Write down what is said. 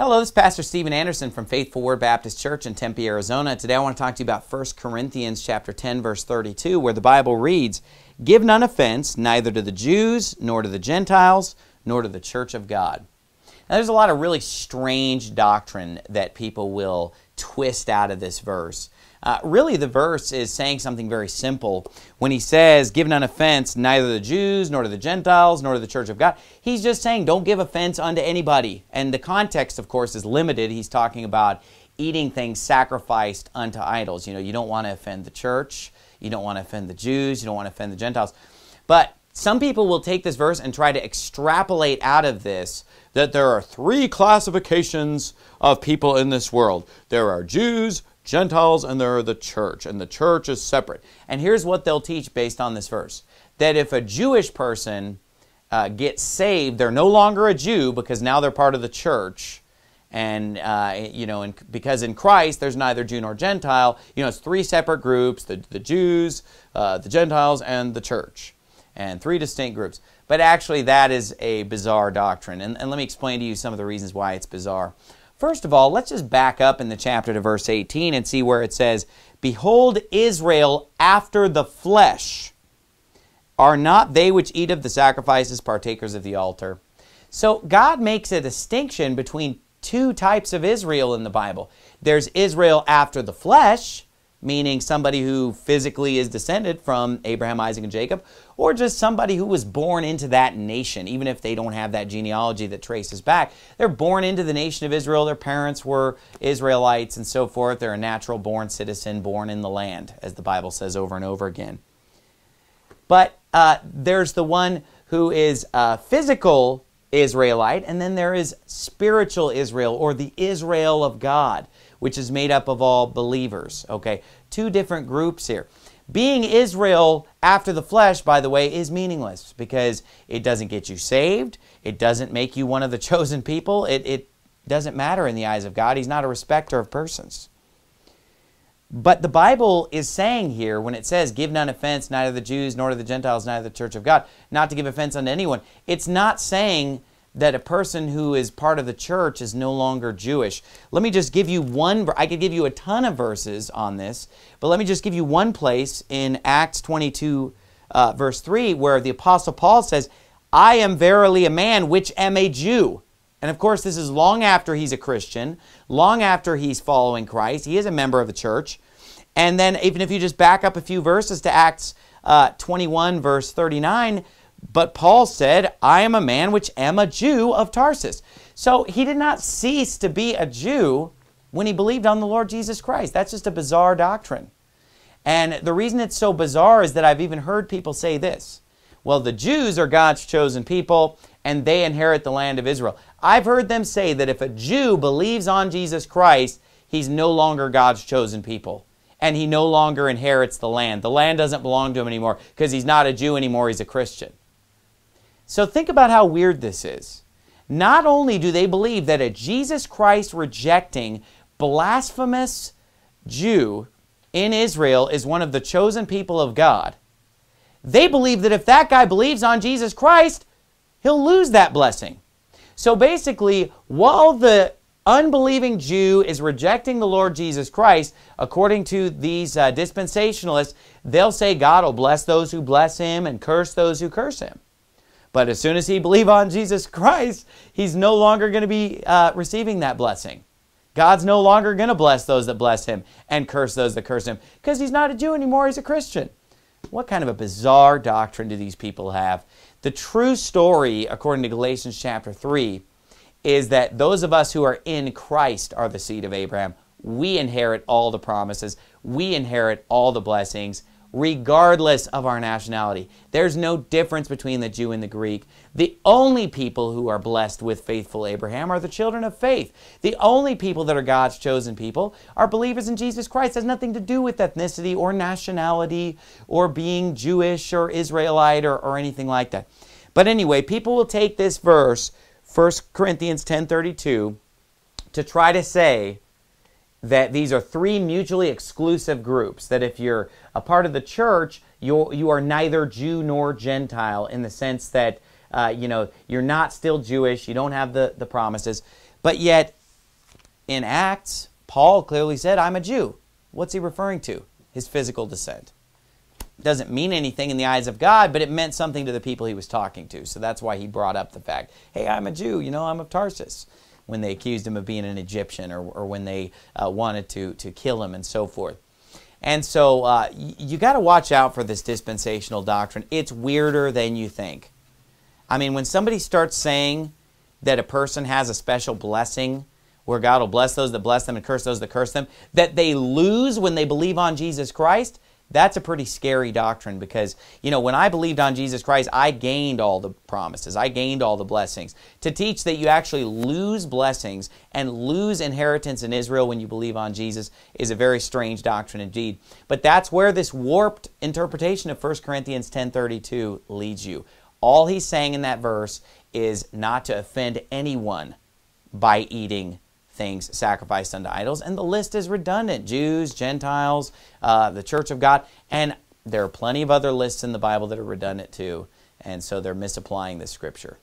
Hello, this is Pastor Steven Anderson from Faithful Word Baptist Church in Tempe, Arizona. Today I want to talk to you about 1 Corinthians chapter 10 verse 32 where the Bible reads, "Give none offense neither to the Jews nor to the Gentiles nor to the church of God." Now, there's a lot of really strange doctrine that people will twist out of this verse. Uh, really, the verse is saying something very simple. When he says, Give none offense, neither to the Jews, nor to the Gentiles, nor to the church of God, he's just saying, Don't give offense unto anybody. And the context, of course, is limited. He's talking about eating things sacrificed unto idols. You know, you don't want to offend the church, you don't want to offend the Jews, you don't want to offend the Gentiles. But some people will take this verse and try to extrapolate out of this that there are three classifications of people in this world there are Jews, Gentiles and they're the church, and the church is separate. And here's what they'll teach based on this verse that if a Jewish person uh, gets saved, they're no longer a Jew because now they're part of the church. And, uh, you know, in, because in Christ there's neither Jew nor Gentile, you know, it's three separate groups the, the Jews, uh, the Gentiles, and the church. And three distinct groups. But actually, that is a bizarre doctrine. And, and let me explain to you some of the reasons why it's bizarre. First of all, let's just back up in the chapter to verse 18 and see where it says, Behold, Israel after the flesh. Are not they which eat of the sacrifices partakers of the altar? So God makes a distinction between two types of Israel in the Bible. There's Israel after the flesh, meaning somebody who physically is descended from Abraham, Isaac, and Jacob, or just somebody who was born into that nation, even if they don't have that genealogy that traces back. They're born into the nation of Israel. Their parents were Israelites and so forth. They're a natural born citizen, born in the land, as the Bible says over and over again. But uh, there's the one who is a physical Israelite, and then there is spiritual Israel, or the Israel of God which is made up of all believers. Okay, two different groups here. Being Israel after the flesh, by the way, is meaningless because it doesn't get you saved. It doesn't make you one of the chosen people. It, it doesn't matter in the eyes of God. He's not a respecter of persons. But the Bible is saying here, when it says, Give none offense, neither the Jews nor to the Gentiles, neither the church of God, not to give offense unto anyone, it's not saying that a person who is part of the church is no longer Jewish. Let me just give you one, I could give you a ton of verses on this, but let me just give you one place in Acts 22, uh, verse 3, where the Apostle Paul says, I am verily a man which am a Jew. And of course, this is long after he's a Christian, long after he's following Christ. He is a member of the church. And then, even if you just back up a few verses to Acts uh, 21, verse 39, but Paul said, I am a man which am a Jew of Tarsus. So he did not cease to be a Jew when he believed on the Lord Jesus Christ. That's just a bizarre doctrine. And the reason it's so bizarre is that I've even heard people say this. Well, the Jews are God's chosen people and they inherit the land of Israel. I've heard them say that if a Jew believes on Jesus Christ, he's no longer God's chosen people and he no longer inherits the land. The land doesn't belong to him anymore because he's not a Jew anymore, he's a Christian. So think about how weird this is. Not only do they believe that a Jesus Christ rejecting, blasphemous Jew in Israel is one of the chosen people of God, they believe that if that guy believes on Jesus Christ, he'll lose that blessing. So basically, while the unbelieving Jew is rejecting the Lord Jesus Christ, according to these uh, dispensationalists, they'll say God will bless those who bless him and curse those who curse him. But as soon as he believes on Jesus Christ, he's no longer going to be uh, receiving that blessing. God's no longer going to bless those that bless him and curse those that curse him because he's not a Jew anymore, he's a Christian. What kind of a bizarre doctrine do these people have? The true story, according to Galatians chapter 3, is that those of us who are in Christ are the seed of Abraham. We inherit all the promises, we inherit all the blessings regardless of our nationality. There's no difference between the Jew and the Greek. The only people who are blessed with faithful Abraham are the children of faith. The only people that are God's chosen people are believers in Jesus Christ. It has nothing to do with ethnicity or nationality or being Jewish or Israelite or, or anything like that. But anyway, people will take this verse, 1 Corinthians 10.32, to try to say that these are three mutually exclusive groups. That if you're a part of the church, you you are neither Jew nor Gentile in the sense that uh, you know you're not still Jewish, you don't have the the promises, but yet in Acts, Paul clearly said, I'm a Jew. What's he referring to? His physical descent. Doesn't mean anything in the eyes of God, but it meant something to the people he was talking to. So that's why he brought up the fact, hey, I'm a Jew, you know, I'm of Tarsus, when they accused him of being an Egyptian or, or when they uh, wanted to, to kill him and so forth. And so uh, you got to watch out for this dispensational doctrine. It's weirder than you think. I mean, when somebody starts saying that a person has a special blessing where God will bless those that bless them and curse those that curse them, that they lose when they believe on Jesus Christ, that's a pretty scary doctrine because, you know, when I believed on Jesus Christ, I gained all the promises. I gained all the blessings. To teach that you actually lose blessings and lose inheritance in Israel when you believe on Jesus is a very strange doctrine indeed. But that's where this warped interpretation of 1 Corinthians 10.32 leads you. All he's saying in that verse is not to offend anyone by eating things sacrificed unto idols. And the list is redundant Jews, Gentiles, uh, the church of God. And there are plenty of other lists in the Bible that are redundant too. And so they're misapplying the scripture.